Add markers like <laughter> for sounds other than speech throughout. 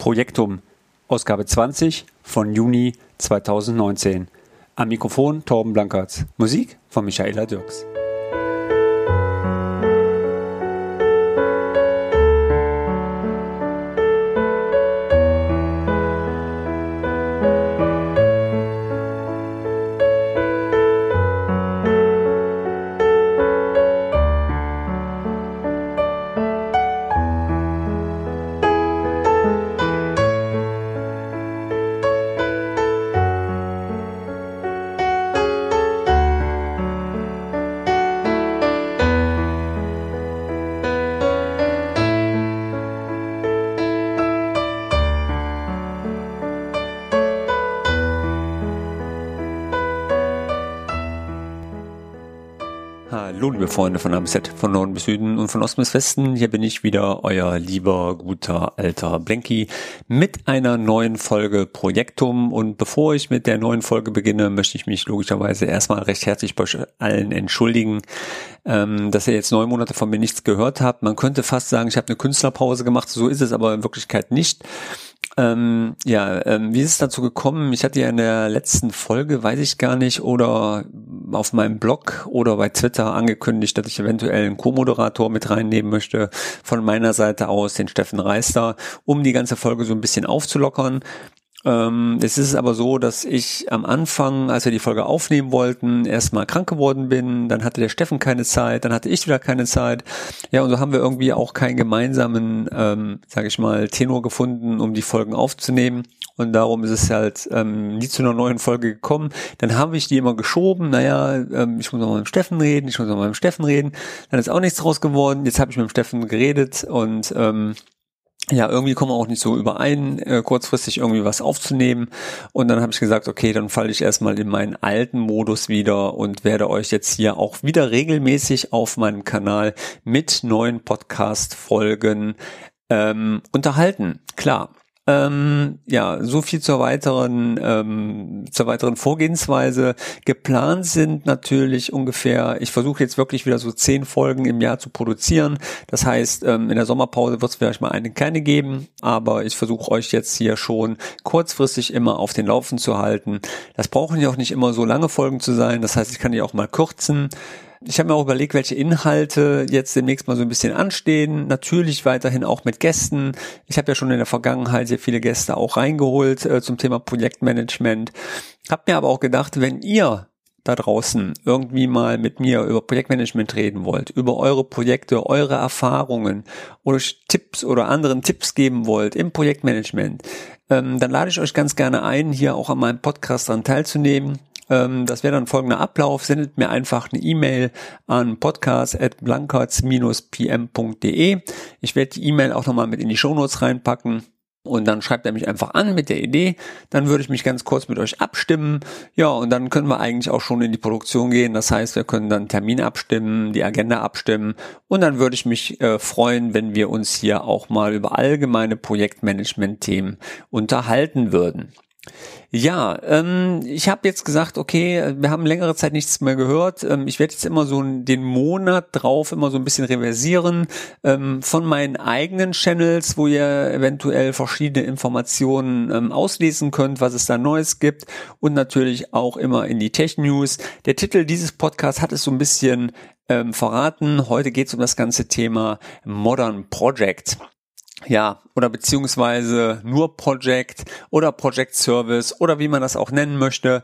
Projektum, Ausgabe 20 von Juni 2019. Am Mikrofon Torben Blankertz. Musik von Michaela Dirks. Freunde von A bis Z, von Norden bis Süden und von Osten bis Westen. Hier bin ich wieder, euer lieber, guter, alter Blenky mit einer neuen Folge Projektum. Und bevor ich mit der neuen Folge beginne, möchte ich mich logischerweise erstmal recht herzlich bei allen entschuldigen, ähm, dass ihr jetzt neun Monate von mir nichts gehört habt. Man könnte fast sagen, ich habe eine Künstlerpause gemacht. So ist es aber in Wirklichkeit nicht. Ähm, ja, ähm, wie ist es dazu gekommen? Ich hatte ja in der letzten Folge, weiß ich gar nicht, oder auf meinem Blog oder bei Twitter angekündigt, dass ich eventuell einen Co-Moderator mit reinnehmen möchte von meiner Seite aus, den Steffen Reister, um die ganze Folge so ein bisschen aufzulockern. Ähm, es ist aber so, dass ich am Anfang, als wir die Folge aufnehmen wollten, erstmal krank geworden bin, dann hatte der Steffen keine Zeit, dann hatte ich wieder keine Zeit. Ja, und so haben wir irgendwie auch keinen gemeinsamen, ähm, sage ich mal, Tenor gefunden, um die Folgen aufzunehmen. Und darum ist es halt ähm, nie zu einer neuen Folge gekommen. Dann habe ich die immer geschoben. Naja, ähm, ich muss noch mal mit dem Steffen reden, ich muss noch mal mit dem Steffen reden. Dann ist auch nichts draus geworden. Jetzt habe ich mit dem Steffen geredet und ähm, ja, irgendwie kommen wir auch nicht so überein, äh, kurzfristig irgendwie was aufzunehmen. Und dann habe ich gesagt, okay, dann falle ich erstmal in meinen alten Modus wieder und werde euch jetzt hier auch wieder regelmäßig auf meinem Kanal mit neuen Podcast-Folgen ähm, unterhalten. Klar, ähm, ja, so viel zur weiteren, ähm, zur weiteren Vorgehensweise. Geplant sind natürlich ungefähr, ich versuche jetzt wirklich wieder so zehn Folgen im Jahr zu produzieren. Das heißt, ähm, in der Sommerpause wird es vielleicht mal eine kleine geben, aber ich versuche euch jetzt hier schon kurzfristig immer auf den Laufen zu halten. Das brauchen ja auch nicht immer so lange Folgen zu sein. Das heißt, ich kann die auch mal kürzen. Ich habe mir auch überlegt, welche Inhalte jetzt demnächst mal so ein bisschen anstehen. Natürlich weiterhin auch mit Gästen. Ich habe ja schon in der Vergangenheit sehr viele Gäste auch reingeholt äh, zum Thema Projektmanagement. Hab mir aber auch gedacht, wenn ihr da draußen irgendwie mal mit mir über Projektmanagement reden wollt, über eure Projekte, eure Erfahrungen oder Tipps oder anderen Tipps geben wollt im Projektmanagement, ähm, dann lade ich euch ganz gerne ein, hier auch an meinem Podcast dran teilzunehmen. Ähm, das wäre dann folgender Ablauf. Sendet mir einfach eine E-Mail an podcast.blankertz-pm.de. Ich werde die E-Mail auch nochmal mit in die Shownotes reinpacken. Und dann schreibt er mich einfach an mit der Idee. Dann würde ich mich ganz kurz mit euch abstimmen. Ja, und dann können wir eigentlich auch schon in die Produktion gehen. Das heißt, wir können dann Termin abstimmen, die Agenda abstimmen. Und dann würde ich mich äh, freuen, wenn wir uns hier auch mal über allgemeine Projektmanagement-Themen unterhalten würden. Ja, ähm, ich habe jetzt gesagt, okay, wir haben längere Zeit nichts mehr gehört. Ähm, ich werde jetzt immer so den Monat drauf immer so ein bisschen reversieren ähm, von meinen eigenen Channels, wo ihr eventuell verschiedene Informationen ähm, auslesen könnt, was es da Neues gibt und natürlich auch immer in die Tech News. Der Titel dieses Podcasts hat es so ein bisschen ähm, verraten. Heute geht es um das ganze Thema Modern Project ja, oder beziehungsweise nur Project oder Project Service oder wie man das auch nennen möchte.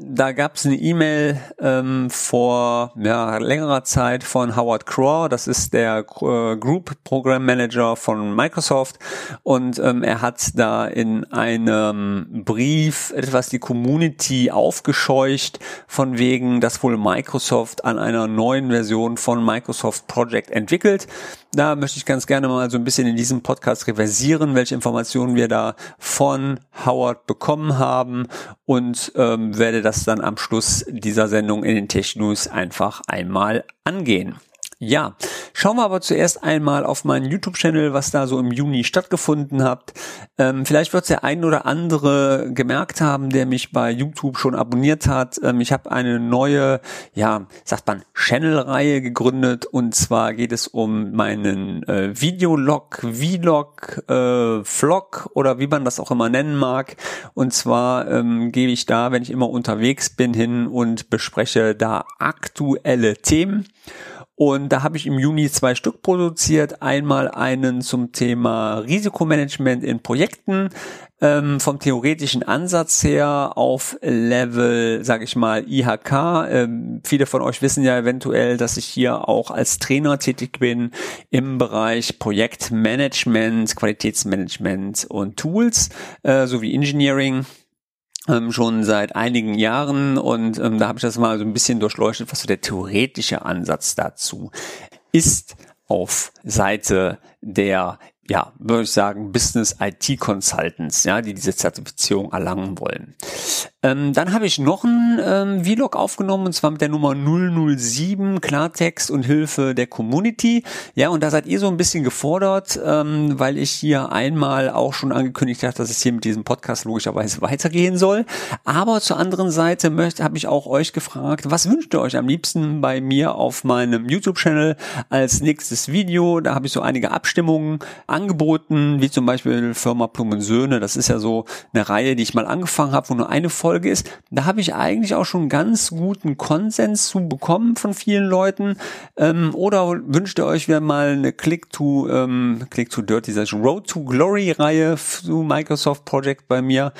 Da gab es eine E-Mail ähm, vor ja, längerer Zeit von Howard Craw, das ist der äh, Group Program Manager von Microsoft. Und ähm, er hat da in einem Brief etwas die Community aufgescheucht von wegen, dass wohl Microsoft an einer neuen Version von Microsoft Project entwickelt. Da möchte ich ganz gerne mal so ein bisschen in diesem Podcast reversieren, welche Informationen wir da von Howard bekommen haben. Und ähm, werde das dann am Schluss dieser Sendung in den Tech News einfach einmal angehen. Ja, Schauen wir aber zuerst einmal auf meinen YouTube-Channel, was da so im Juni stattgefunden hat. Ähm, vielleicht wird es der ein oder andere gemerkt haben, der mich bei YouTube schon abonniert hat. Ähm, ich habe eine neue, ja, sagt man, Channel-Reihe gegründet und zwar geht es um meinen äh, Videolog, Vlog, äh, Vlog oder wie man das auch immer nennen mag. Und zwar ähm, gebe ich da, wenn ich immer unterwegs bin, hin und bespreche da aktuelle Themen. Und da habe ich im Juni zwei Stück produziert. Einmal einen zum Thema Risikomanagement in Projekten, ähm, vom theoretischen Ansatz her auf Level, sage ich mal, IHK. Ähm, viele von euch wissen ja eventuell, dass ich hier auch als Trainer tätig bin im Bereich Projektmanagement, Qualitätsmanagement und Tools äh, sowie Engineering ähm, schon seit einigen Jahren und ähm, da habe ich das mal so ein bisschen durchleuchtet, was so der theoretische Ansatz dazu ist auf Seite der ja, würde ich sagen, Business IT Consultants, ja, die diese Zertifizierung erlangen wollen. Ähm, dann habe ich noch einen ähm, Vlog aufgenommen und zwar mit der Nummer 007 Klartext und Hilfe der Community. Ja, und da seid ihr so ein bisschen gefordert, ähm, weil ich hier einmal auch schon angekündigt habe, dass es hier mit diesem Podcast logischerweise weitergehen soll. Aber zur anderen Seite möchte, habe ich auch euch gefragt, was wünscht ihr euch am liebsten bei mir auf meinem YouTube-Channel als nächstes Video? Da habe ich so einige Abstimmungen angeboten, wie zum Beispiel Firma Plum Söhne. Das ist ja so eine Reihe, die ich mal angefangen habe, wo nur eine Folge Folge ist, da habe ich eigentlich auch schon ganz guten Konsens zu bekommen von vielen Leuten. Ähm, oder wünscht ihr euch wieder mal eine Click to ähm, Click to Dirty, das Road to Glory Reihe zu Microsoft Project bei mir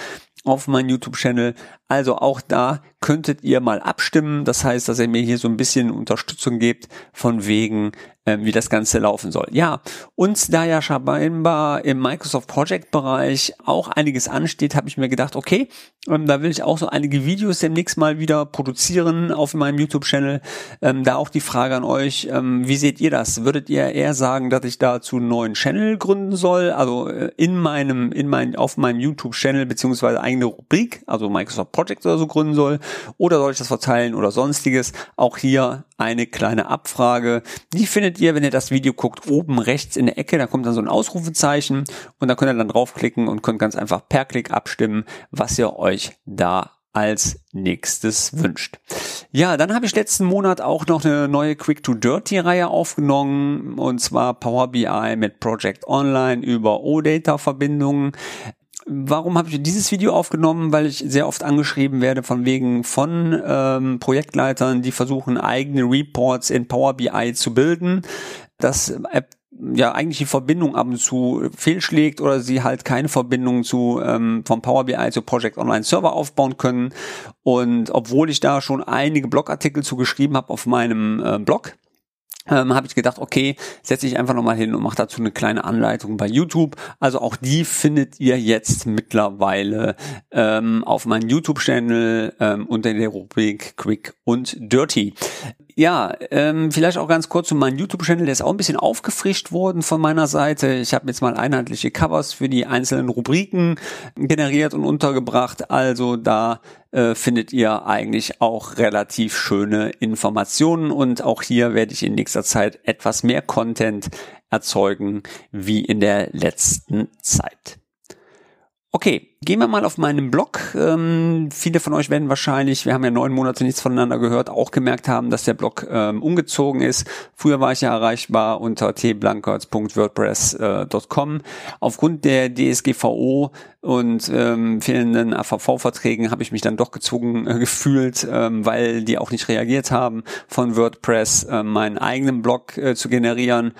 auf meinem YouTube-Channel. Also auch da könntet ihr mal abstimmen. Das heißt, dass ihr mir hier so ein bisschen Unterstützung gebt von wegen, ähm, wie das Ganze laufen soll. Ja, und da ja scheinbar im Microsoft Project Bereich auch einiges ansteht, habe ich mir gedacht, okay, ähm, da will ich auch so einige Videos demnächst mal wieder produzieren auf meinem YouTube-Channel. Ähm, da auch die Frage an euch, ähm, wie seht ihr das? Würdet ihr eher sagen, dass ich dazu einen neuen Channel gründen soll? Also äh, in meinem, in mein, auf meinem YouTube-Channel beziehungsweise eigene Rubrik, also Microsoft Project oder so gründen soll? Oder soll ich das verteilen oder sonstiges? Auch hier eine kleine Abfrage. Die findet ihr, wenn ihr das Video guckt, oben rechts in der Ecke. Da kommt dann so ein Ausrufezeichen und da könnt ihr dann draufklicken und könnt ganz einfach per Klick abstimmen, was ihr euch da als nächstes wünscht. Ja, dann habe ich letzten Monat auch noch eine neue Quick to Dirty Reihe aufgenommen und zwar Power BI mit Project Online über OData Verbindungen. Warum habe ich dieses Video aufgenommen? Weil ich sehr oft angeschrieben werde von wegen von ähm, Projektleitern, die versuchen eigene Reports in Power BI zu bilden. Das App ja eigentlich die Verbindung ab und zu fehlschlägt oder sie halt keine Verbindung zu ähm, vom Power BI zu Project Online Server aufbauen können. Und obwohl ich da schon einige Blogartikel zu geschrieben habe auf meinem äh, Blog, ähm, habe ich gedacht, okay, setze ich einfach nochmal hin und mache dazu eine kleine Anleitung bei YouTube. Also auch die findet ihr jetzt mittlerweile ähm, auf meinem YouTube-Channel ähm, unter der Rubrik Quick und Dirty. Ja, ähm, vielleicht auch ganz kurz zu meinem YouTube-Channel, der ist auch ein bisschen aufgefrischt worden von meiner Seite. Ich habe jetzt mal einheitliche Covers für die einzelnen Rubriken generiert und untergebracht. Also da äh, findet ihr eigentlich auch relativ schöne Informationen und auch hier werde ich in nächster Zeit etwas mehr Content erzeugen wie in der letzten Zeit. Okay, gehen wir mal auf meinen Blog. Ähm, viele von euch werden wahrscheinlich, wir haben ja neun Monate nichts voneinander gehört, auch gemerkt haben, dass der Blog ähm, umgezogen ist. Früher war ich ja erreichbar unter tblankertz.wordpress.com. Aufgrund der DSGVO und ähm, fehlenden AVV-Verträgen habe ich mich dann doch gezwungen äh, gefühlt, ähm, weil die auch nicht reagiert haben, von WordPress äh, meinen eigenen Blog äh, zu generieren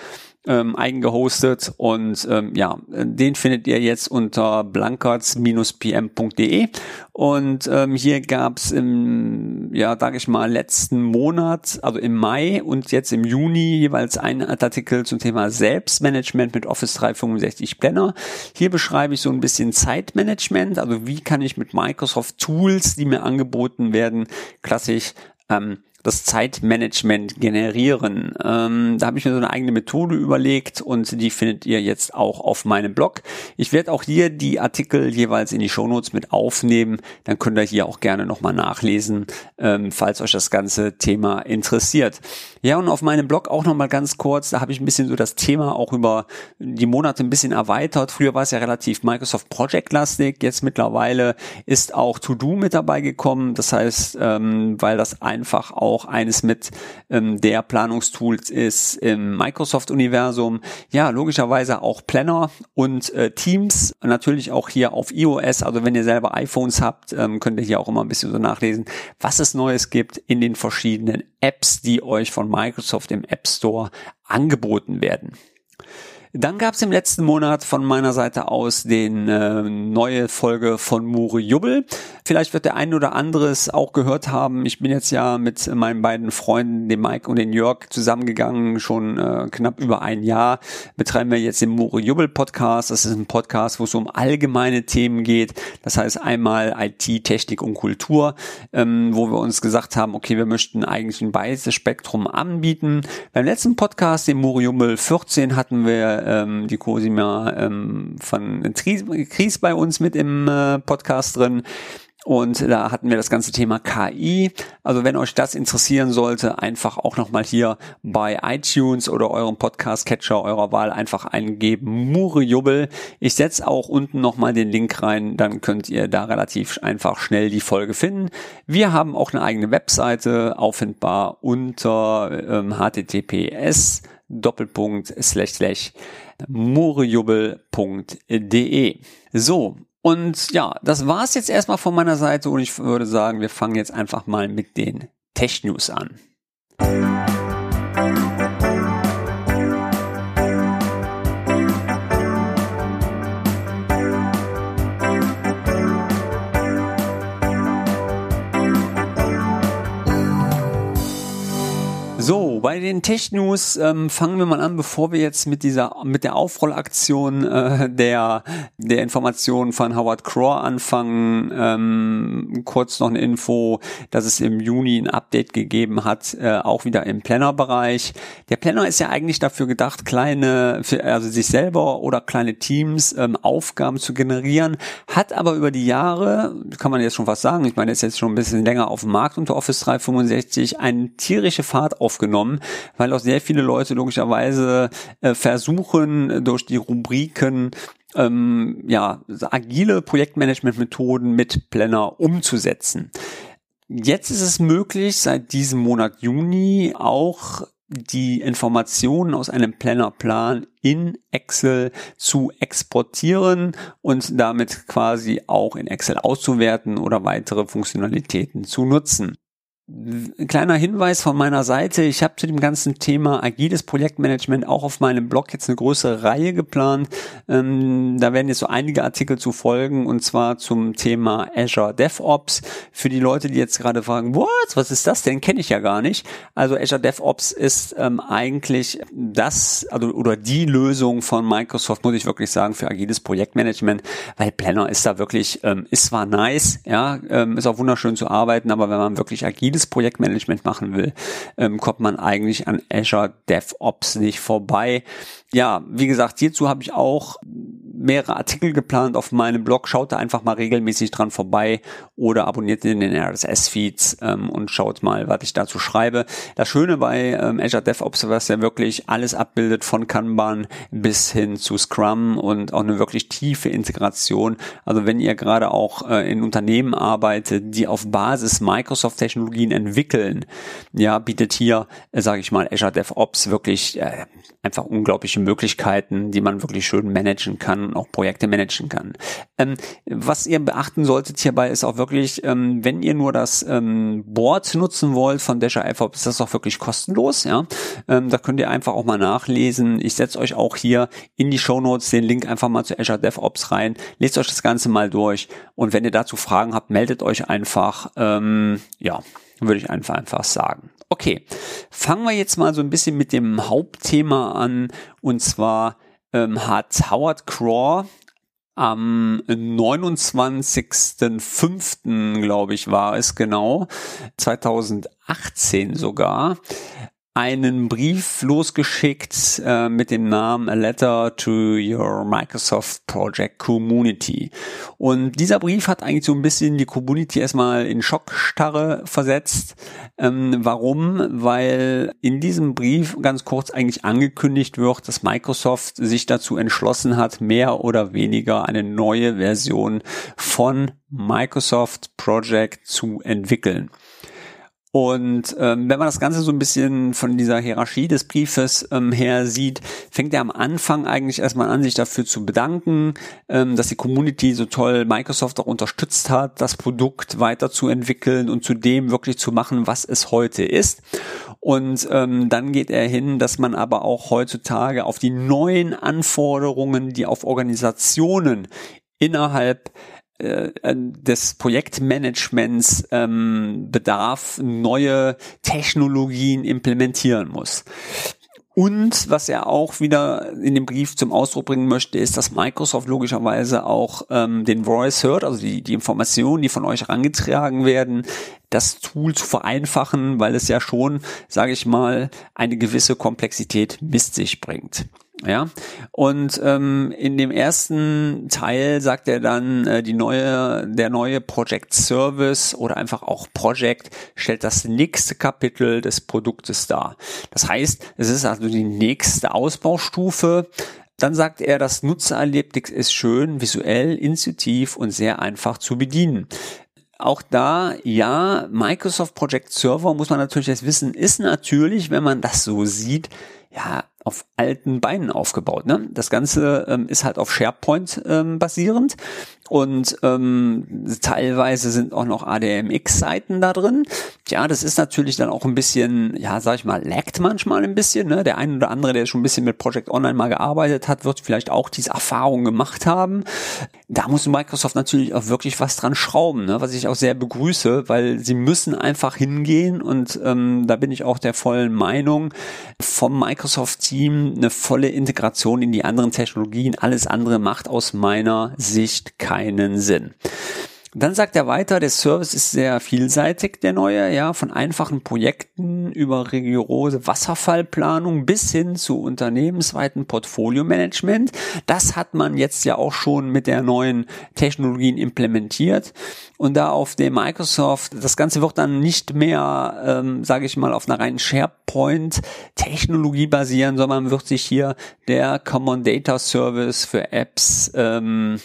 ähm, eigen gehostet und ähm, ja, den findet ihr jetzt unter blankerts-pm.de und ähm, hier gab's im, ja, sage ich mal, letzten Monat, also im Mai und jetzt im Juni jeweils einen Artikel zum Thema Selbstmanagement mit Office 365 Planner. Hier beschreibe ich so ein bisschen Zeitmanagement, also wie kann ich mit Microsoft Tools, die mir angeboten werden, klassisch ähm, das Zeitmanagement generieren. Ähm, da habe ich mir so eine eigene Methode überlegt und die findet ihr jetzt auch auf meinem Blog. Ich werde auch hier die Artikel jeweils in die Shownotes mit aufnehmen. Dann könnt ihr hier auch gerne nochmal nachlesen, ähm, falls euch das ganze Thema interessiert. Ja, und auf meinem Blog auch nochmal ganz kurz, da habe ich ein bisschen so das Thema auch über die Monate ein bisschen erweitert. Früher war es ja relativ Microsoft Project-lastig, jetzt mittlerweile ist auch To-Do mit dabei gekommen. Das heißt, ähm, weil das einfach auch eines mit ähm, der Planungstools ist im Microsoft-Universum. Ja, logischerweise auch Planner und äh, Teams, natürlich auch hier auf iOS. Also wenn ihr selber iPhones habt, ähm, könnt ihr hier auch immer ein bisschen so nachlesen, was es Neues gibt in den verschiedenen Apps, die euch von Microsoft im App Store angeboten werden. Dann gab es im letzten Monat von meiner Seite aus den äh, neue Folge von Mure Jubbel. Vielleicht wird der ein oder andere es auch gehört haben. Ich bin jetzt ja mit meinen beiden Freunden, dem Mike und den Jörg, zusammengegangen. Schon äh, knapp über ein Jahr betreiben wir jetzt den Mure Jubbel Podcast. Das ist ein Podcast, wo es um allgemeine Themen geht. Das heißt einmal IT, Technik und Kultur, ähm, wo wir uns gesagt haben, okay, wir möchten eigentlich ein weites Spektrum anbieten. Beim letzten Podcast, den Mure Jubbel 14, hatten wir ähm, die Cosima ähm, von Kries bei uns mit im äh, Podcast drin. Und da hatten wir das ganze Thema KI. Also wenn euch das interessieren sollte, einfach auch nochmal hier bei iTunes oder eurem Podcast-Catcher eurer Wahl einfach eingeben, Mure Jubbel. Ich setze auch unten nochmal den Link rein, dann könnt ihr da relativ einfach schnell die Folge finden. Wir haben auch eine eigene Webseite, auffindbar unter ähm, https Doppelpunkt slash slash murejubel.de. So, und ja, das war's jetzt erstmal von meiner Seite und ich würde sagen, wir fangen jetzt einfach mal mit den Tech News an. So, bei den Tech News ähm, fangen wir mal an, bevor wir jetzt mit dieser mit der Aufrollaktion äh, der der Informationen von Howard Crow anfangen. Ähm, kurz noch eine Info, dass es im Juni ein Update gegeben hat, äh, auch wieder im Planner-Bereich. Der Planner ist ja eigentlich dafür gedacht, kleine, für, also sich selber oder kleine Teams ähm, Aufgaben zu generieren, hat aber über die Jahre, kann man jetzt schon fast sagen, ich meine, ist jetzt schon ein bisschen länger auf dem Markt unter Office 365, eine tierische Fahrt auf aufgenommen, weil auch sehr viele Leute logischerweise äh, versuchen, durch die Rubriken ähm, ja, agile Projektmanagement-Methoden mit Planner umzusetzen. Jetzt ist es möglich, seit diesem Monat Juni auch die Informationen aus einem Plannerplan in Excel zu exportieren und damit quasi auch in Excel auszuwerten oder weitere Funktionalitäten zu nutzen. Kleiner Hinweis von meiner Seite. Ich habe zu dem ganzen Thema agiles Projektmanagement auch auf meinem Blog jetzt eine größere Reihe geplant. Ähm, da werden jetzt so einige Artikel zu folgen und zwar zum Thema Azure DevOps. Für die Leute, die jetzt gerade fragen, what? Was ist das denn? Kenne ich ja gar nicht. Also Azure DevOps ist ähm, eigentlich das also oder die Lösung von Microsoft, muss ich wirklich sagen, für agiles Projektmanagement, weil Planner ist da wirklich, ähm, ist zwar nice, ja, ähm, ist auch wunderschön zu arbeiten, aber wenn man wirklich agiles agiles Projektmanagement machen will, ähm, kommt man eigentlich an Azure DevOps nicht vorbei. Ja, wie gesagt, hierzu habe ich auch mehrere Artikel geplant auf meinem Blog. Schaut da einfach mal regelmäßig dran vorbei oder abonniert in den RSS-Feeds ähm, und schaut mal, was ich dazu schreibe. Das Schöne bei ähm, Azure DevOps, was ja wirklich alles abbildet von Kanban bis hin zu Scrum und auch eine wirklich tiefe Integration. Also wenn ihr gerade auch äh, in Unternehmen arbeitet, die auf Basis Microsoft-Technologien entwickeln, ja, bietet hier, äh, sage ich mal, Azure DevOps wirklich äh, einfach unglaubliche Möglichkeiten, die man wirklich schön managen kann und auch Projekte managen kann. Ähm, was ihr beachten solltet hierbei ist auch wirklich, ähm, wenn ihr nur das ähm, Board nutzen wollt von Dasher FOP, ist das auch wirklich kostenlos. Ja, ähm, da könnt ihr einfach auch mal nachlesen. Ich setze euch auch hier in die Show Notes den Link einfach mal zu Azure DevOps rein. Lest euch das Ganze mal durch und wenn ihr dazu Fragen habt, meldet euch einfach. Ähm, ja, würde ich einfach einfach sagen. Okay, fangen wir jetzt mal so ein bisschen mit dem Hauptthema an und zwar ähm, hat Howard Craw am 29.05. glaube ich war es genau, 2018 sogar, einen Brief losgeschickt äh, mit dem Namen A Letter to Your Microsoft Project Community. Und dieser Brief hat eigentlich so ein bisschen die Community erstmal in Schockstarre versetzt. Ähm, warum? Weil in diesem Brief ganz kurz eigentlich angekündigt wird, dass Microsoft sich dazu entschlossen hat, mehr oder weniger eine neue Version von Microsoft Project zu entwickeln. Und ähm, wenn man das Ganze so ein bisschen von dieser Hierarchie des Briefes ähm, her sieht, fängt er am Anfang eigentlich erstmal an, sich dafür zu bedanken, ähm, dass die Community so toll Microsoft auch unterstützt hat, das Produkt weiterzuentwickeln und zu dem wirklich zu machen, was es heute ist. Und ähm, dann geht er hin, dass man aber auch heutzutage auf die neuen Anforderungen, die auf Organisationen innerhalb des Projektmanagements ähm, Bedarf neue Technologien implementieren muss. Und was er auch wieder in dem Brief zum Ausdruck bringen möchte, ist, dass Microsoft logischerweise auch ähm, den Voice hört, also die, die Informationen, die von euch herangetragen werden, das Tool zu vereinfachen, weil es ja schon, sage ich mal, eine gewisse Komplexität mit sich bringt. Ja, und ähm, in dem ersten Teil sagt er dann, äh, die neue, der neue Project Service oder einfach auch Project stellt das nächste Kapitel des Produktes dar. Das heißt, es ist also die nächste Ausbaustufe. Dann sagt er, das Nutzererlebnis ist schön, visuell, intuitiv und sehr einfach zu bedienen. Auch da, ja, Microsoft Project Server, muss man natürlich jetzt wissen, ist natürlich, wenn man das so sieht, ja, auf alten Beinen aufgebaut. Ne? Das Ganze ähm, ist halt auf SharePoint ähm, basierend und ähm, teilweise sind auch noch ADMX-Seiten da drin. Ja, das ist natürlich dann auch ein bisschen, ja, sag ich mal, laggt manchmal ein bisschen. Ne? Der eine oder andere, der schon ein bisschen mit Project Online mal gearbeitet hat, wird vielleicht auch diese Erfahrung gemacht haben. Da muss Microsoft natürlich auch wirklich was dran schrauben, ne? was ich auch sehr begrüße, weil sie müssen einfach hingehen und ähm, da bin ich auch der vollen Meinung vom Microsoft-Team eine volle Integration in die anderen Technologien. Alles andere macht aus meiner Sicht keinen Sinn. Dann sagt er weiter, der Service ist sehr vielseitig, der neue, ja, von einfachen Projekten über rigorose Wasserfallplanung bis hin zu unternehmensweiten Portfolio-Management. Das hat man jetzt ja auch schon mit der neuen Technologien implementiert. Und da auf dem Microsoft, das Ganze wird dann nicht mehr, ähm, sage ich mal, auf einer reinen SharePoint-Technologie basieren, sondern wird sich hier der Common Data Service für Apps ähm,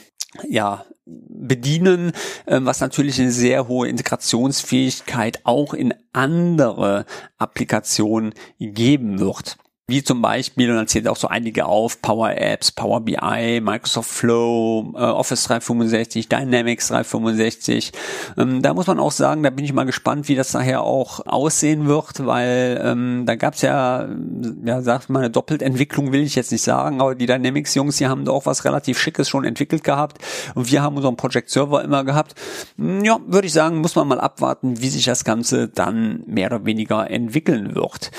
ja, bedienen, ähm, was natürlich eine sehr hohe Integrationsfähigkeit auch in andere Applikationen geben wird wie zum Beispiel, und dann zählt auch so einige auf, Power Apps, Power BI, Microsoft Flow, äh, Office 365, Dynamics 365. Ähm, da muss man auch sagen, da bin ich mal gespannt, wie das nachher auch aussehen wird, weil ähm, da gab es ja, ja, sagt man, eine Doppeltentwicklung will ich jetzt nicht sagen, aber die Dynamics-Jungs, die haben da auch was relativ Schickes schon entwickelt gehabt und wir haben unseren Project Server immer gehabt. Hm, ja, würde ich sagen, muss man mal abwarten, wie sich das Ganze dann mehr oder weniger entwickeln wird.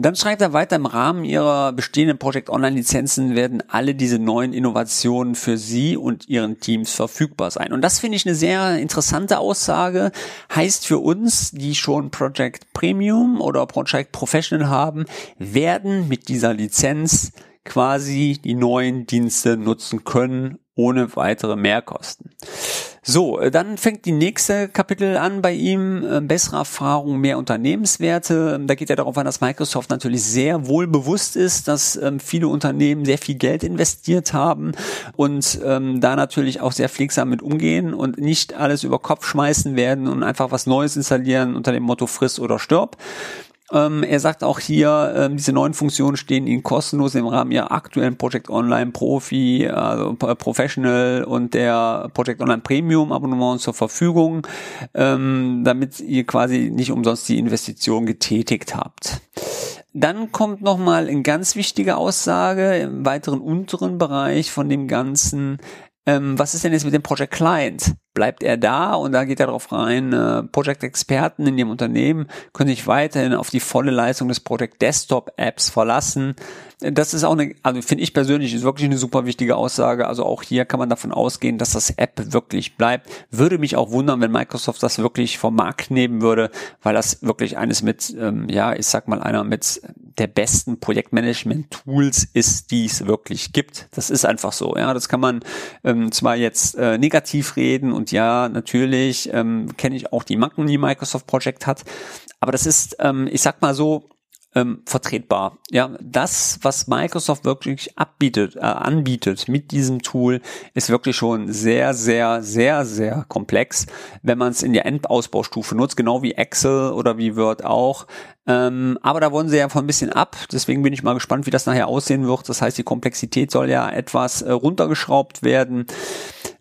Und dann schreibt er weiter, im Rahmen ihrer bestehenden Project Online Lizenzen werden alle diese neuen Innovationen für Sie und Ihren Teams verfügbar sein. Und das finde ich eine sehr interessante Aussage. Heißt für uns, die schon Project Premium oder Project Professional haben, werden mit dieser Lizenz quasi die neuen Dienste nutzen können ohne weitere Mehrkosten. So, äh, dann fängt die nächste Kapitel an bei ihm, äh, bessere Erfahrung, mehr Unternehmenswerte. Da geht er darauf an, dass Microsoft natürlich sehr wohl bewusst ist, dass ähm, viele Unternehmen sehr viel Geld investiert haben und ähm, da natürlich auch sehr pflegsam mit umgehen und nicht alles über Kopf schmeißen werden und einfach was Neues installieren unter dem Motto friss oder stirb. Ähm, er sagt auch hier, ähm, diese neuen Funktionen stehen Ihnen kostenlos im Rahmen Ihrer aktuellen Project Online Profi, also Professional und der Project Online Premium Abonnement zur Verfügung, ähm, damit ihr quasi nicht umsonst die Investition getätigt habt. Dann kommt nochmal eine ganz wichtige Aussage im weiteren unteren Bereich von dem Ganzen ähm, was ist denn jetzt mit dem Project Client? Bleibt er da? Und da geht er darauf rein, äh, Project-Experten in dem Unternehmen können sich weiterhin auf die volle Leistung des Project Desktop Apps verlassen. Das ist auch eine, also finde ich persönlich, ist wirklich eine super wichtige Aussage. Also auch hier kann man davon ausgehen, dass das App wirklich bleibt. Würde mich auch wundern, wenn Microsoft das wirklich vom Markt nehmen würde, weil das wirklich eines mit, ähm, ja, ich sag mal, einer mit der besten Projektmanagement-Tools ist, die es wirklich gibt. Das ist einfach so. Ja, das kann man ähm, zwar jetzt äh, negativ reden und ja, natürlich ähm, kenne ich auch die Macken, die Microsoft Project hat, aber das ist, ähm, ich sag mal so, ähm, vertretbar. Ja, das, was Microsoft wirklich abbietet, äh, anbietet mit diesem Tool, ist wirklich schon sehr, sehr, sehr, sehr komplex, wenn man es in der Endausbaustufe nutzt, genau wie Excel oder wie Word auch. Ähm, aber da wollen sie ja von ein bisschen ab. Deswegen bin ich mal gespannt, wie das nachher aussehen wird. Das heißt, die Komplexität soll ja etwas äh, runtergeschraubt werden.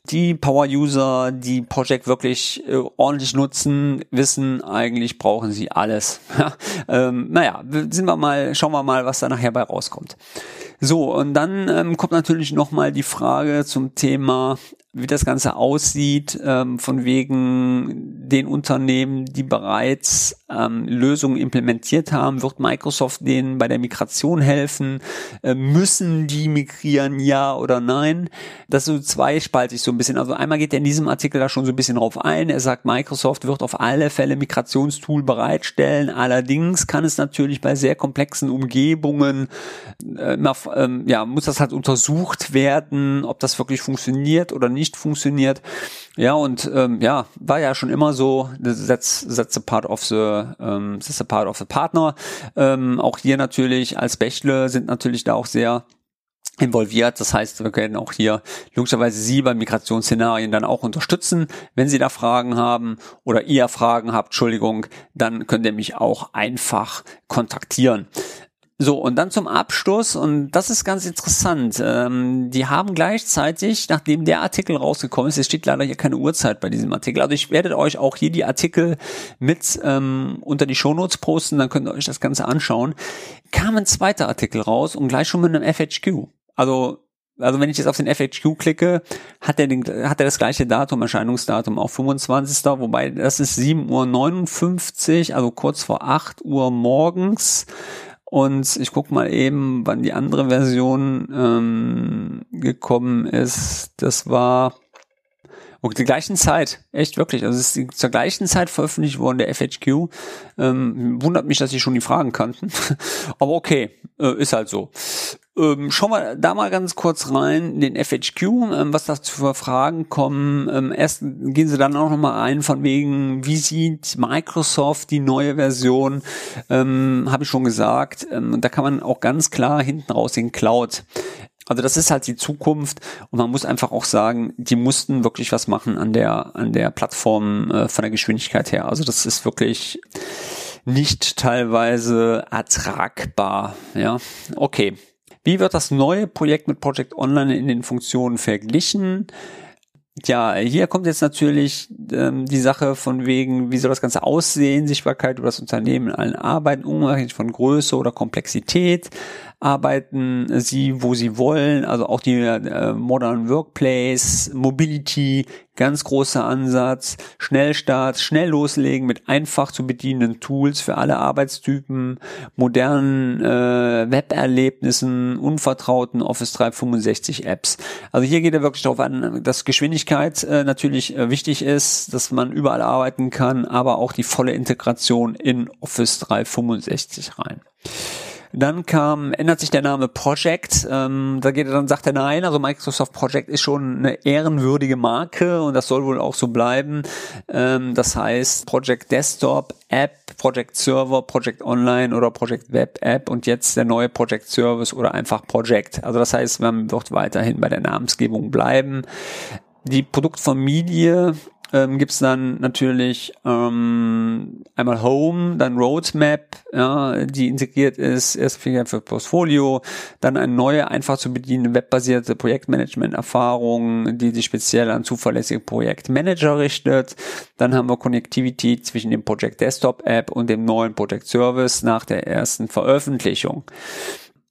Die Power-User, die Project wirklich äh, ordentlich nutzen, wissen, eigentlich brauchen sie alles. <laughs> ähm, naja, sind wir mal, schauen wir mal, was da nachher bei rauskommt. So, und dann ähm, kommt natürlich nochmal die Frage zum Thema wie das Ganze aussieht, ähm, von wegen den Unternehmen, die bereits ähm, Lösungen implementiert haben, wird Microsoft denen bei der Migration helfen? Äh, müssen die migrieren, ja oder nein? Das ist so zweispaltig so ein bisschen. Also einmal geht er in diesem Artikel da schon so ein bisschen drauf ein. Er sagt, Microsoft wird auf alle Fälle Migrationstool bereitstellen. Allerdings kann es natürlich bei sehr komplexen Umgebungen, äh, äh, ja, muss das halt untersucht werden, ob das wirklich funktioniert oder nicht nicht funktioniert. Ja, und ähm, ja, war ja schon immer so, that's, that's a part of the, ähm, that's a part of the partner. Ähm, auch hier natürlich als Bächle sind natürlich da auch sehr involviert. Das heißt, wir können auch hier logischerweise Sie bei Migrationsszenarien dann auch unterstützen. Wenn Sie da Fragen haben oder ihr Fragen habt, Entschuldigung, dann könnt ihr mich auch einfach kontaktieren. So, und dann zum Abschluss, und das ist ganz interessant, ähm, die haben gleichzeitig, nachdem der Artikel rausgekommen ist, es steht leider hier keine Uhrzeit bei diesem Artikel, also ich werde euch auch hier die Artikel mit ähm, unter die Shownotes posten, dann könnt ihr euch das Ganze anschauen, kam ein zweiter Artikel raus und gleich schon mit einem FHQ. Also also wenn ich jetzt auf den FHQ klicke, hat er, den, hat er das gleiche Datum, Erscheinungsdatum, auch 25. Wobei das ist 7.59 Uhr, also kurz vor 8 Uhr morgens. Und ich guck mal eben, wann die andere Version ähm, gekommen ist. Das war um die gleichen Zeit, echt wirklich. Also es ist zur gleichen Zeit veröffentlicht worden, der FHQ. Ähm, wundert mich, dass sie schon die Fragen kannten. <laughs> Aber okay, äh, ist halt so. Ähm, schauen wir da mal ganz kurz rein in den FHQ, ähm, was da für Fragen kommen. Ähm, erst gehen Sie dann auch nochmal ein von wegen, wie sieht Microsoft die neue Version, ähm, habe ich schon gesagt. Ähm, da kann man auch ganz klar hinten raus den Cloud also das ist halt die Zukunft und man muss einfach auch sagen, die mussten wirklich was machen an der an der Plattform äh, von der Geschwindigkeit her. Also das ist wirklich nicht teilweise ertragbar. Ja, okay. Wie wird das neue Projekt mit Project Online in den Funktionen verglichen? Ja, hier kommt jetzt natürlich ähm, die Sache von wegen, wie soll das Ganze aussehen, Sichtbarkeit über das Unternehmen in allen Arbeiten, unabhängig von Größe oder Komplexität arbeiten sie, wo sie wollen, also auch die äh, Modern Workplace, Mobility, ganz großer Ansatz, Schnellstart, schnell loslegen mit einfach zu bedienenden Tools für alle Arbeitstypen, modernen äh, Weberlebnissen, unvertrauten Office 365 Apps. Also hier geht er wirklich darauf an, dass Geschwindigkeit äh, natürlich äh, wichtig ist, dass man überall arbeiten kann, aber auch die volle Integration in Office 365 rein. Dann kam, ändert sich der Name Project. Ähm, da geht er dann, sagt er nein, also Microsoft Project ist schon eine ehrenwürdige Marke und das soll wohl auch so bleiben. Ähm, das heißt Project Desktop App, Project Server, Project Online oder Project Web App und jetzt der neue Project Service oder einfach Project. Also das heißt, man wird weiterhin bei der Namensgebung bleiben. Die Produktfamilie ähm, gibt es dann natürlich ähm, einmal Home, dann Roadmap, ja, die integriert ist, erst für Portfolio, dann eine neue, einfach zu bedienende webbasierte Projektmanagement-Erfahrung, die sich speziell an zuverlässige Projektmanager richtet. Dann haben wir Connectivity zwischen dem Project Desktop App und dem neuen Project Service nach der ersten Veröffentlichung.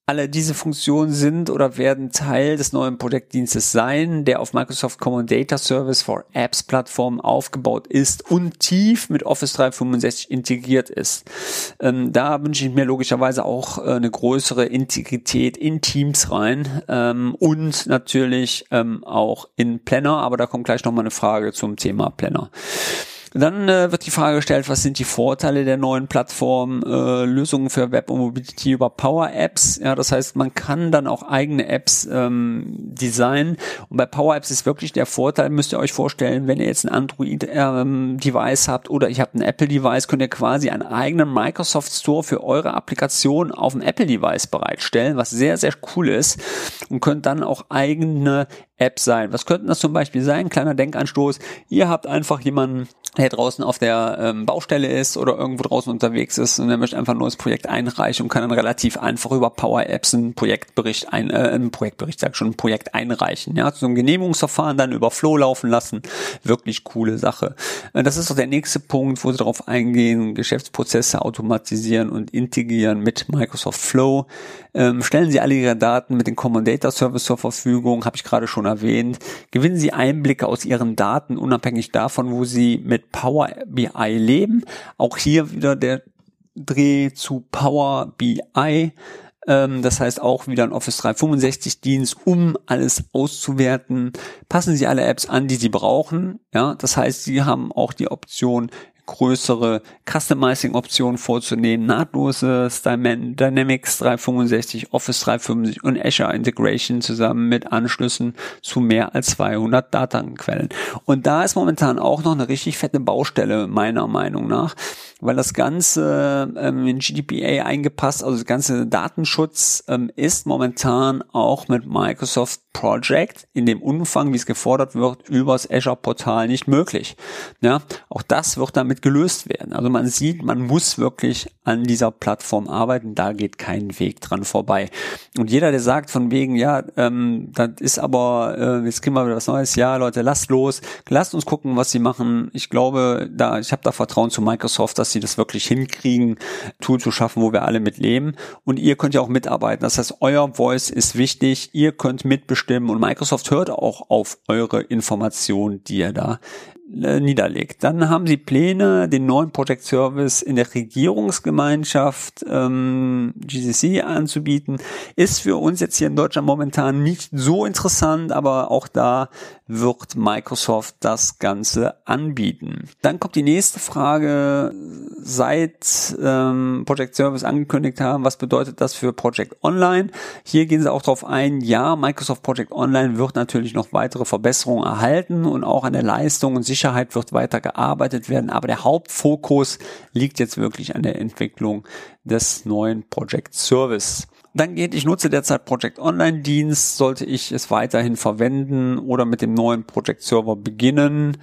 Alle diese Funktionen sind oder werden Teil des neuen Projektdienstes sein, der auf Microsoft Common Data Service for Apps Plattform aufgebaut ist und tief mit Office 365 integriert ist. Ähm, da wünsche ich mir logischerweise auch äh, eine größere Integrität in Teams rein ähm, und natürlich ähm, auch in Planner, aber da kommt gleich nochmal eine Frage zum Thema Planner. Dann äh, wird die Frage gestellt, was sind die Vorteile der neuen Plattform, äh, Lösungen für Web und Mobility über Power Apps. Ja, das heißt, man kann dann auch eigene Apps ähm, designen. Und bei Power Apps ist wirklich der Vorteil, müsst ihr euch vorstellen, wenn ihr jetzt ein Android-Device ähm, habt oder ich habe ein Apple-Device, könnt ihr quasi einen eigenen Microsoft Store für eure Applikation auf dem Apple-Device bereitstellen, was sehr, sehr cool ist und könnt dann auch eigene Apps sein. Was könnten das zum Beispiel sein? Kleiner Denkanstoß. Ihr habt einfach jemanden, der draußen auf der ähm, Baustelle ist oder irgendwo draußen unterwegs ist und er möchte einfach ein neues Projekt einreichen und kann dann relativ einfach über Power Apps einen Projektbericht ein, äh, einen Projektbericht, sag schon, ein Projekt einreichen. Ja, so ein Genehmigungsverfahren dann über Flow laufen lassen. Wirklich coole Sache. Äh, das ist doch der nächste Punkt, wo sie darauf eingehen, Geschäftsprozesse automatisieren und integrieren mit Microsoft Flow. Ähm, stellen Sie alle Ihre Daten mit dem Common Data Service zur Verfügung, habe ich gerade schon erwähnt. Gewinnen Sie Einblicke aus Ihren Daten, unabhängig davon, wo Sie mit Power BI leben. Auch hier wieder der Dreh zu Power BI. Ähm, das heißt auch wieder ein Office 365 Dienst, um alles auszuwerten. Passen Sie alle Apps an, die Sie brauchen. Ja, das heißt, Sie haben auch die Option, größere Customizing-Optionen vorzunehmen, nahtlose Dynamics 365, Office 365 und Azure Integration zusammen mit Anschlüssen zu mehr als 200 Datenquellen. Und da ist momentan auch noch eine richtig fette Baustelle meiner Meinung nach weil das Ganze ähm, in GDPR eingepasst, also das ganze Datenschutz ähm, ist momentan auch mit Microsoft Project in dem Umfang, wie es gefordert wird, übers Azure-Portal nicht möglich. Ja, auch das wird damit gelöst werden. Also man sieht, man muss wirklich an dieser Plattform arbeiten, da geht kein Weg dran vorbei. Und jeder, der sagt von wegen, ja, ähm, das ist aber, äh, jetzt kriegen wir wieder was Neues, ja, Leute, lasst los, lasst uns gucken, was sie machen. Ich glaube, da, ich habe da Vertrauen zu Microsoft, dass sie das wirklich hinkriegen, Tool zu schaffen, wo wir alle mit leben. Und ihr könnt ja auch mitarbeiten. Das heißt, euer Voice ist wichtig. Ihr könnt mitbestimmen und Microsoft hört auch auf eure Informationen, die ihr da niederlegt. Dann haben sie Pläne, den neuen Project Service in der Regierungsgemeinschaft ähm, GCC anzubieten. Ist für uns jetzt hier in Deutschland momentan nicht so interessant, aber auch da wird Microsoft das Ganze anbieten. Dann kommt die nächste Frage. Seit ähm, Project Service angekündigt haben, was bedeutet das für Project Online? Hier gehen sie auch darauf ein, ja, Microsoft Project Online wird natürlich noch weitere Verbesserungen erhalten und auch an der Leistung und Sicherheit wird weiter gearbeitet werden, aber der Hauptfokus liegt jetzt wirklich an der Entwicklung des neuen Project Service. Dann geht, ich nutze derzeit Project Online Dienst, sollte ich es weiterhin verwenden oder mit dem neuen Project Server beginnen,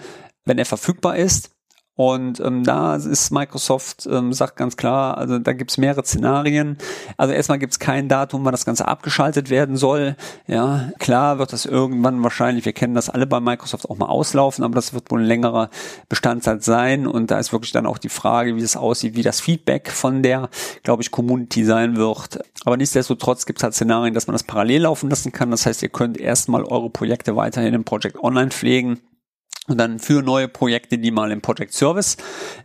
wenn er verfügbar ist. Und ähm, da ist Microsoft, ähm, sagt ganz klar, also da gibt's mehrere Szenarien. Also erstmal gibt's kein Datum, wann das Ganze abgeschaltet werden soll. Ja, klar wird das irgendwann wahrscheinlich, wir kennen das alle bei Microsoft auch mal auslaufen, aber das wird wohl ein längerer Bestandteil sein. Und da ist wirklich dann auch die Frage, wie das aussieht, wie das Feedback von der, glaube ich, Community sein wird. Aber nichtsdestotrotz gibt's halt Szenarien, dass man das parallel laufen lassen kann. Das heißt, ihr könnt erstmal eure Projekte weiterhin im Project Online pflegen und dann für neue Projekte, die mal im Project Service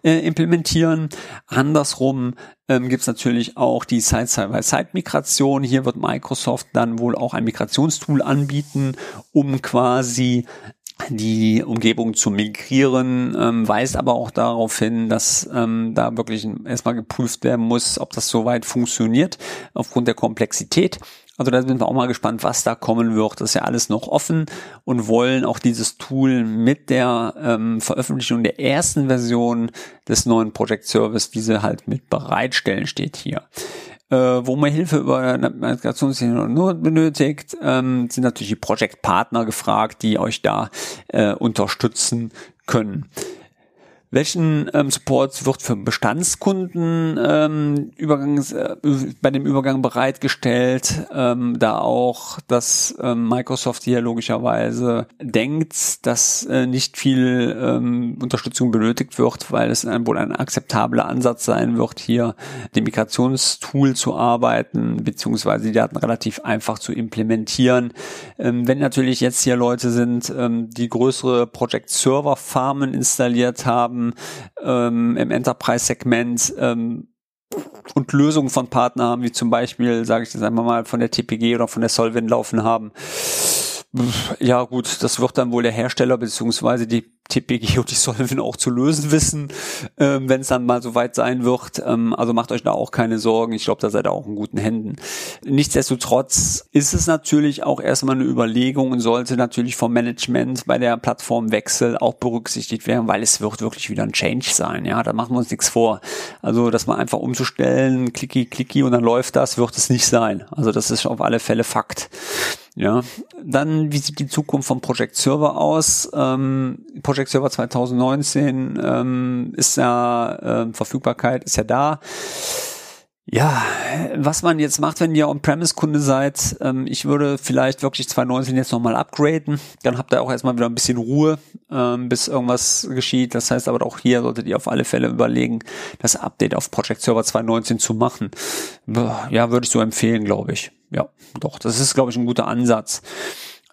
äh, implementieren. Andersrum ähm, gibt es natürlich auch die Side-by-Side-Migration. Hier wird Microsoft dann wohl auch ein Migrationstool anbieten, um quasi die Umgebung zu migrieren, ähm, weist aber auch darauf hin, dass ähm, da wirklich erstmal geprüft werden muss, ob das soweit funktioniert, aufgrund der Komplexität. Also da sind wir auch mal gespannt, was da kommen wird. Das ist ja alles noch offen und wollen auch dieses Tool mit der ähm, Veröffentlichung der ersten Version des neuen Project Service diese halt mit bereitstellen, steht hier. Äh, wo man Hilfe über Navigationssystem nur benötigt, ähm, sind natürlich die Project Partner gefragt, die euch da äh, unterstützen können. Welchen ähm, Support wird für Bestandskunden ähm, Übergangs, äh, bei dem Übergang bereitgestellt, ähm, da auch, dass ähm, Microsoft hier logischerweise denkt, dass äh, nicht viel ähm, Unterstützung benötigt wird, weil es ein, wohl ein akzeptabler Ansatz sein wird, hier dem Migrationstool zu arbeiten, beziehungsweise die Daten relativ einfach zu implementieren. Ähm, wenn natürlich jetzt hier Leute sind, ähm, die größere Project Server Farmen installiert haben, haben ähm, im Enterprise-Segment ähm, und Lösungen von Partnern haben, wie zum Beispiel, sage ich das einmal mal, von der TPG oder von der Solvent laufen haben. Ja gut, das wird dann wohl der Hersteller beziehungsweise die TPG und <laughs> die Solvin auch zu lösen wissen, ähm, wenn es dann mal soweit sein wird. Ähm, also macht euch da auch keine Sorgen. Ich glaube, da seid ihr auch in guten Händen. Nichtsdestotrotz ist es natürlich auch erstmal eine Überlegung und sollte natürlich vom Management bei der Plattformwechsel auch berücksichtigt werden, weil es wird wirklich wieder ein Change sein. Ja, da machen wir uns nichts vor. Also, dass man einfach umzustellen, klicki, klicki und dann läuft das, wird es nicht sein. Also, das ist auf alle Fälle Fakt. Ja, dann, wie sieht die Zukunft von Project Server aus? Ähm, Project Server 2019 ähm, ist ja, äh, Verfügbarkeit ist ja da. Ja, was man jetzt macht, wenn ihr On-Premise-Kunde seid, ähm, ich würde vielleicht wirklich 2019 jetzt nochmal upgraden. Dann habt ihr auch erstmal wieder ein bisschen Ruhe, ähm, bis irgendwas geschieht. Das heißt aber auch hier solltet ihr auf alle Fälle überlegen, das Update auf Project Server 2019 zu machen. Ja, würde ich so empfehlen, glaube ich. Ja, doch, das ist, glaube ich, ein guter Ansatz.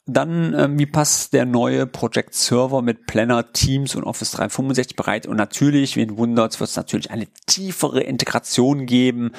Dann, ähm, wie passt der neue Project Server mit Planner, Teams und Office 365 bereit? Und natürlich, wen wundert, wird es natürlich eine tiefere Integration geben.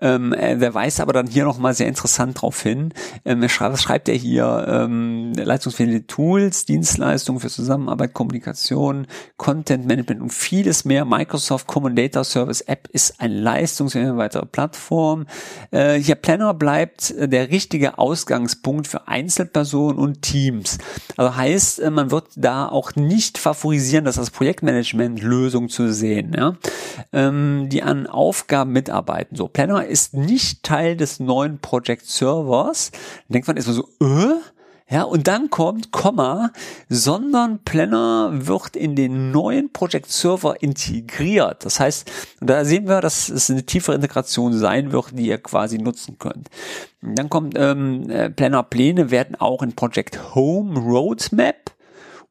Ähm, äh, wer weiß aber dann hier nochmal sehr interessant drauf hin. Ähm, schreibt, was schreibt er hier? Ähm, leistungsfähige Tools, Dienstleistungen für Zusammenarbeit, Kommunikation, Content Management und vieles mehr. Microsoft Common Data Service App ist eine leistungsfähige weitere Plattform. Äh, hier Planner bleibt äh, der richtige Ausgangspunkt für Einzelpersonen und Teams. Also heißt, äh, man wird da auch nicht favorisieren, das als Projektmanagement-Lösung zu sehen, ja? ähm, die an Aufgaben mitarbeiten. So, Planner ist nicht Teil des neuen Project Servers. Denkt man erstmal so, äh? Ja, und dann kommt Komma, sondern Planner wird in den neuen Project Server integriert. Das heißt, da sehen wir, dass es eine tiefere Integration sein wird, die ihr quasi nutzen könnt. Und dann kommt ähm, äh, Planner Pläne werden auch in Project Home Roadmap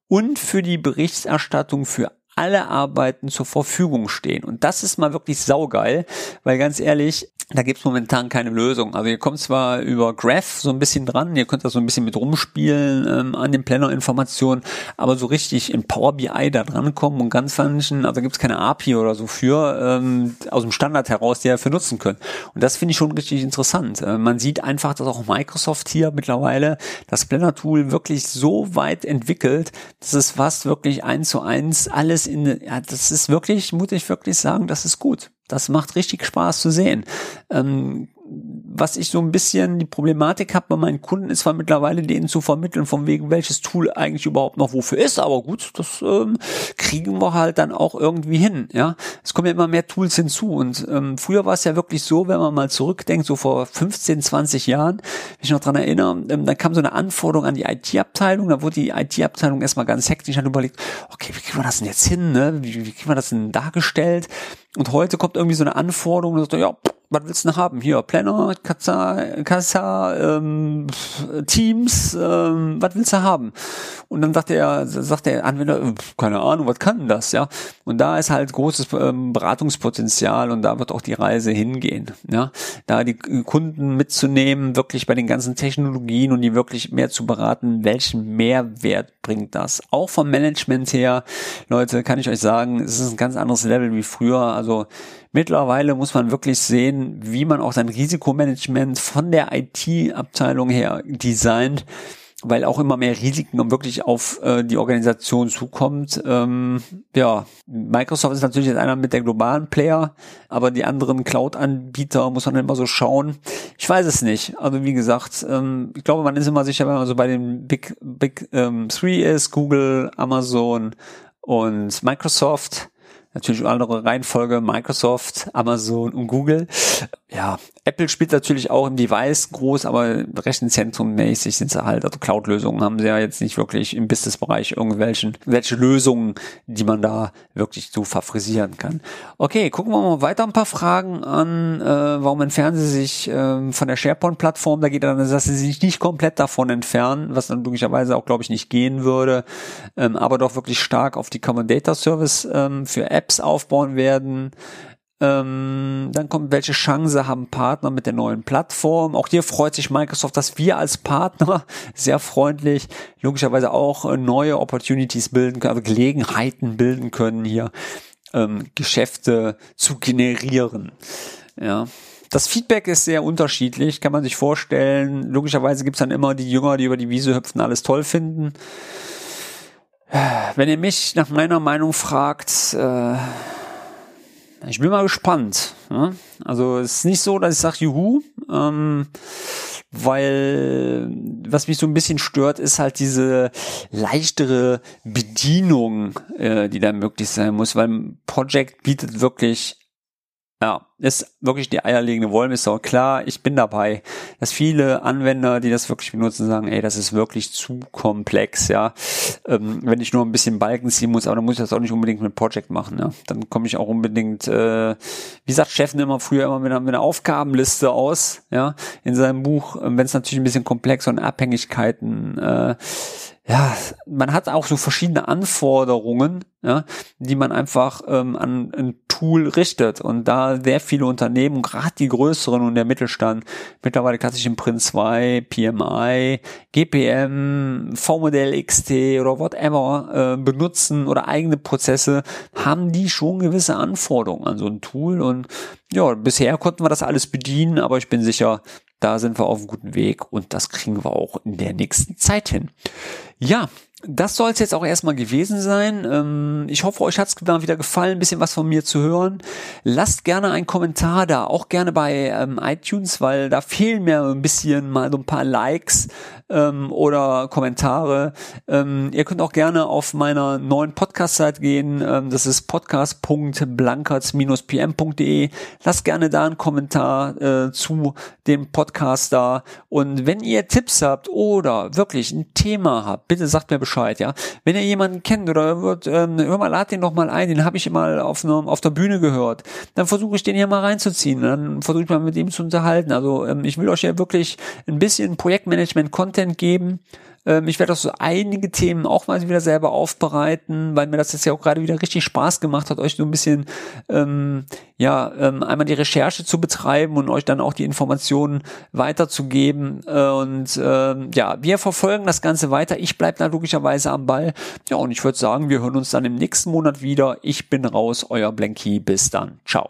und für die Berichterstattung für alle Arbeiten zur Verfügung stehen. Und das ist mal wirklich saugeil, weil ganz ehrlich, da gibt's momentan keine Lösung. Also ihr kommt zwar über Graph so ein bisschen dran, ihr könnt da so ein bisschen mit rumspielen ähm, an den Planner-Informationen, aber so richtig in Power BI da dran kommen und ganz manchen, also gibt's keine API oder so für, ähm, aus dem Standard heraus, die ihr dafür nutzen könnt. Und das finde ich schon richtig interessant. Äh, man sieht einfach, dass auch Microsoft hier mittlerweile das Planner-Tool wirklich so weit entwickelt, dass es fast wirklich eins zu eins alles in, ja, das ist wirklich, muss ich wirklich sagen, das ist gut. Das macht richtig Spaß zu sehen. Ähm, was ich so ein bisschen die Problematik habe bei meinen Kunden ist zwar mittlerweile denen zu vermitteln, von wegen welches Tool eigentlich überhaupt noch wofür ist, aber gut, das ähm, kriegen wir halt dann auch irgendwie hin. Ja, es kommen ja immer mehr Tools hinzu und ähm, früher war es ja wirklich so, wenn man mal zurückdenkt, so vor 15, 20 Jahren, wenn ich noch dran erinnere, ähm, dann kam so eine Anforderung an die IT-Abteilung, da wurde die IT-Abteilung erstmal ganz hektisch hat überlegt, okay, wie kriegen wir das denn jetzt hin, ne? Wie, wie kriegen wir das denn dargestellt? Und heute kommt irgendwie so eine Anforderung, und sagt, ja, was willst du denn haben? Hier, Planner, Kassa, Kassa ähm, Teams, ähm, was willst du haben? Und dann sagt der, sagt der Anwender, äh, keine Ahnung, was kann denn das, ja? Und da ist halt großes ähm, Beratungspotenzial und da wird auch die Reise hingehen, ja? Da die Kunden mitzunehmen, wirklich bei den ganzen Technologien und die wirklich mehr zu beraten, welchen Mehrwert bringt das? Auch vom Management her, Leute, kann ich euch sagen, es ist ein ganz anderes Level wie früher, also Mittlerweile muss man wirklich sehen, wie man auch sein Risikomanagement von der IT-Abteilung her designt, weil auch immer mehr Risiken wirklich auf äh, die Organisation zukommt. Ähm, ja, Microsoft ist natürlich jetzt einer mit der globalen Player, aber die anderen Cloud-Anbieter muss man immer so schauen. Ich weiß es nicht. Also wie gesagt, ähm, ich glaube, man ist immer sicher, wenn man so bei den Big Big ähm, Three ist, Google, Amazon und Microsoft natürlich andere Reihenfolge Microsoft, Amazon und Google. Ja, Apple spielt natürlich auch im Device groß, aber Rechenzentrum mäßig sind sie halt, also Cloud-Lösungen haben sie ja jetzt nicht wirklich im Business-Bereich irgendwelchen, welche Lösungen, die man da wirklich so favorisieren kann. Okay, gucken wir mal weiter ein paar Fragen an. Äh, warum entfernen sie sich äh, von der SharePoint-Plattform? Da geht dann, dass sie sich nicht komplett davon entfernen, was dann logischerweise auch, glaube ich, nicht gehen würde, ähm, aber doch wirklich stark auf die Common Data Service ähm, für Apps aufbauen werden. Ähm, dann kommt, welche Chance haben Partner mit der neuen Plattform? Auch hier freut sich Microsoft, dass wir als Partner <laughs> sehr freundlich logischerweise auch äh, neue Opportunities bilden können, also Gelegenheiten bilden können, hier ähm, Geschäfte zu generieren. Ja. Das Feedback ist sehr unterschiedlich, kann man sich vorstellen. Logischerweise gibt's dann immer die Jünger, die über die Wiese hüpfen, alles toll finden. Wenn ihr mich nach meiner Meinung fragt, äh, ich bin mal gespannt. Ne? Also es ist nicht so, dass ich sage, juhu, ähm, weil was mich so ein bisschen stört, ist halt diese leichtere Bedienung, äh, die da möglich sein muss, weil Project bietet wirklich ja, ist wirklich die eierlegende Wollmilchsau. Klar, ich bin dabei, dass viele Anwender, die das wirklich benutzen, sagen, ey, das ist wirklich zu komplex, ja. Ähm, wenn ich nur ein bisschen Balken ziehen muss, aber dann muss ich das auch nicht unbedingt mit Project machen, ja. Dann komme ich auch unbedingt, äh, wie sagt Steffen immer früher immer mit einer, mit einer Aufgabenliste aus, ja, in seinem Buch, wenn es natürlich ein bisschen komplex und Abhängigkeiten äh, ja, man hat auch so verschiedene Anforderungen, ja, die man einfach ähm, an ein Tool richtet. Und da sehr viele Unternehmen, gerade die größeren und der Mittelstand, mittlerweile klassisch im Print 2, PMI, GPM, V-Modell XT oder whatever äh, benutzen oder eigene Prozesse, haben die schon gewisse Anforderungen an so ein Tool. Und ja, bisher konnten wir das alles bedienen, aber ich bin sicher, da sind wir auf einem guten Weg und das kriegen wir auch in der nächsten Zeit hin. Ja, das soll es jetzt auch erstmal gewesen sein. Ähm, ich hoffe, euch hat es mal wieder gefallen, ein bisschen was von mir zu hören. Lasst gerne einen Kommentar da, auch gerne bei ähm, iTunes, weil da fehlen mir ein bisschen mal so ein paar Likes ähm, oder Kommentare. Ähm, ihr könnt auch gerne auf meiner neuen Podcast-Seite gehen. Ähm, das ist podcast.blankertz-pm.de. Lasst gerne da einen Kommentar äh, zu dem Podcast da. Und wenn ihr Tipps habt oder wirklich ein Thema habt, bitte sagt mir Bescheid, ja. Wenn ihr jemanden kennt oder wird, ähm, hör mal, lad den doch mal ein, den habe ich mal auf, ne, auf der Bühne gehört. Dann versuche ich den hier mal reinzuziehen. Dann versuche ich mal mit ihm zu unterhalten. Also ähm, ich will euch ja wirklich ein bisschen Projektmanagement-Content Content geben. Ähm, ich werde auch so einige Themen auch mal wieder selber aufbereiten, weil mir das jetzt ja auch gerade wieder richtig Spaß gemacht hat, euch so ein bisschen ähm, ja ähm, einmal die Recherche zu betreiben und euch dann auch die Informationen weiterzugeben. Äh, und ähm, ja, wir verfolgen das Ganze weiter. Ich bleibe da logischerweise am Ball. Ja, und ich würde sagen, wir hören uns dann im nächsten Monat wieder. Ich bin raus, euer Blanky. Bis dann. Ciao.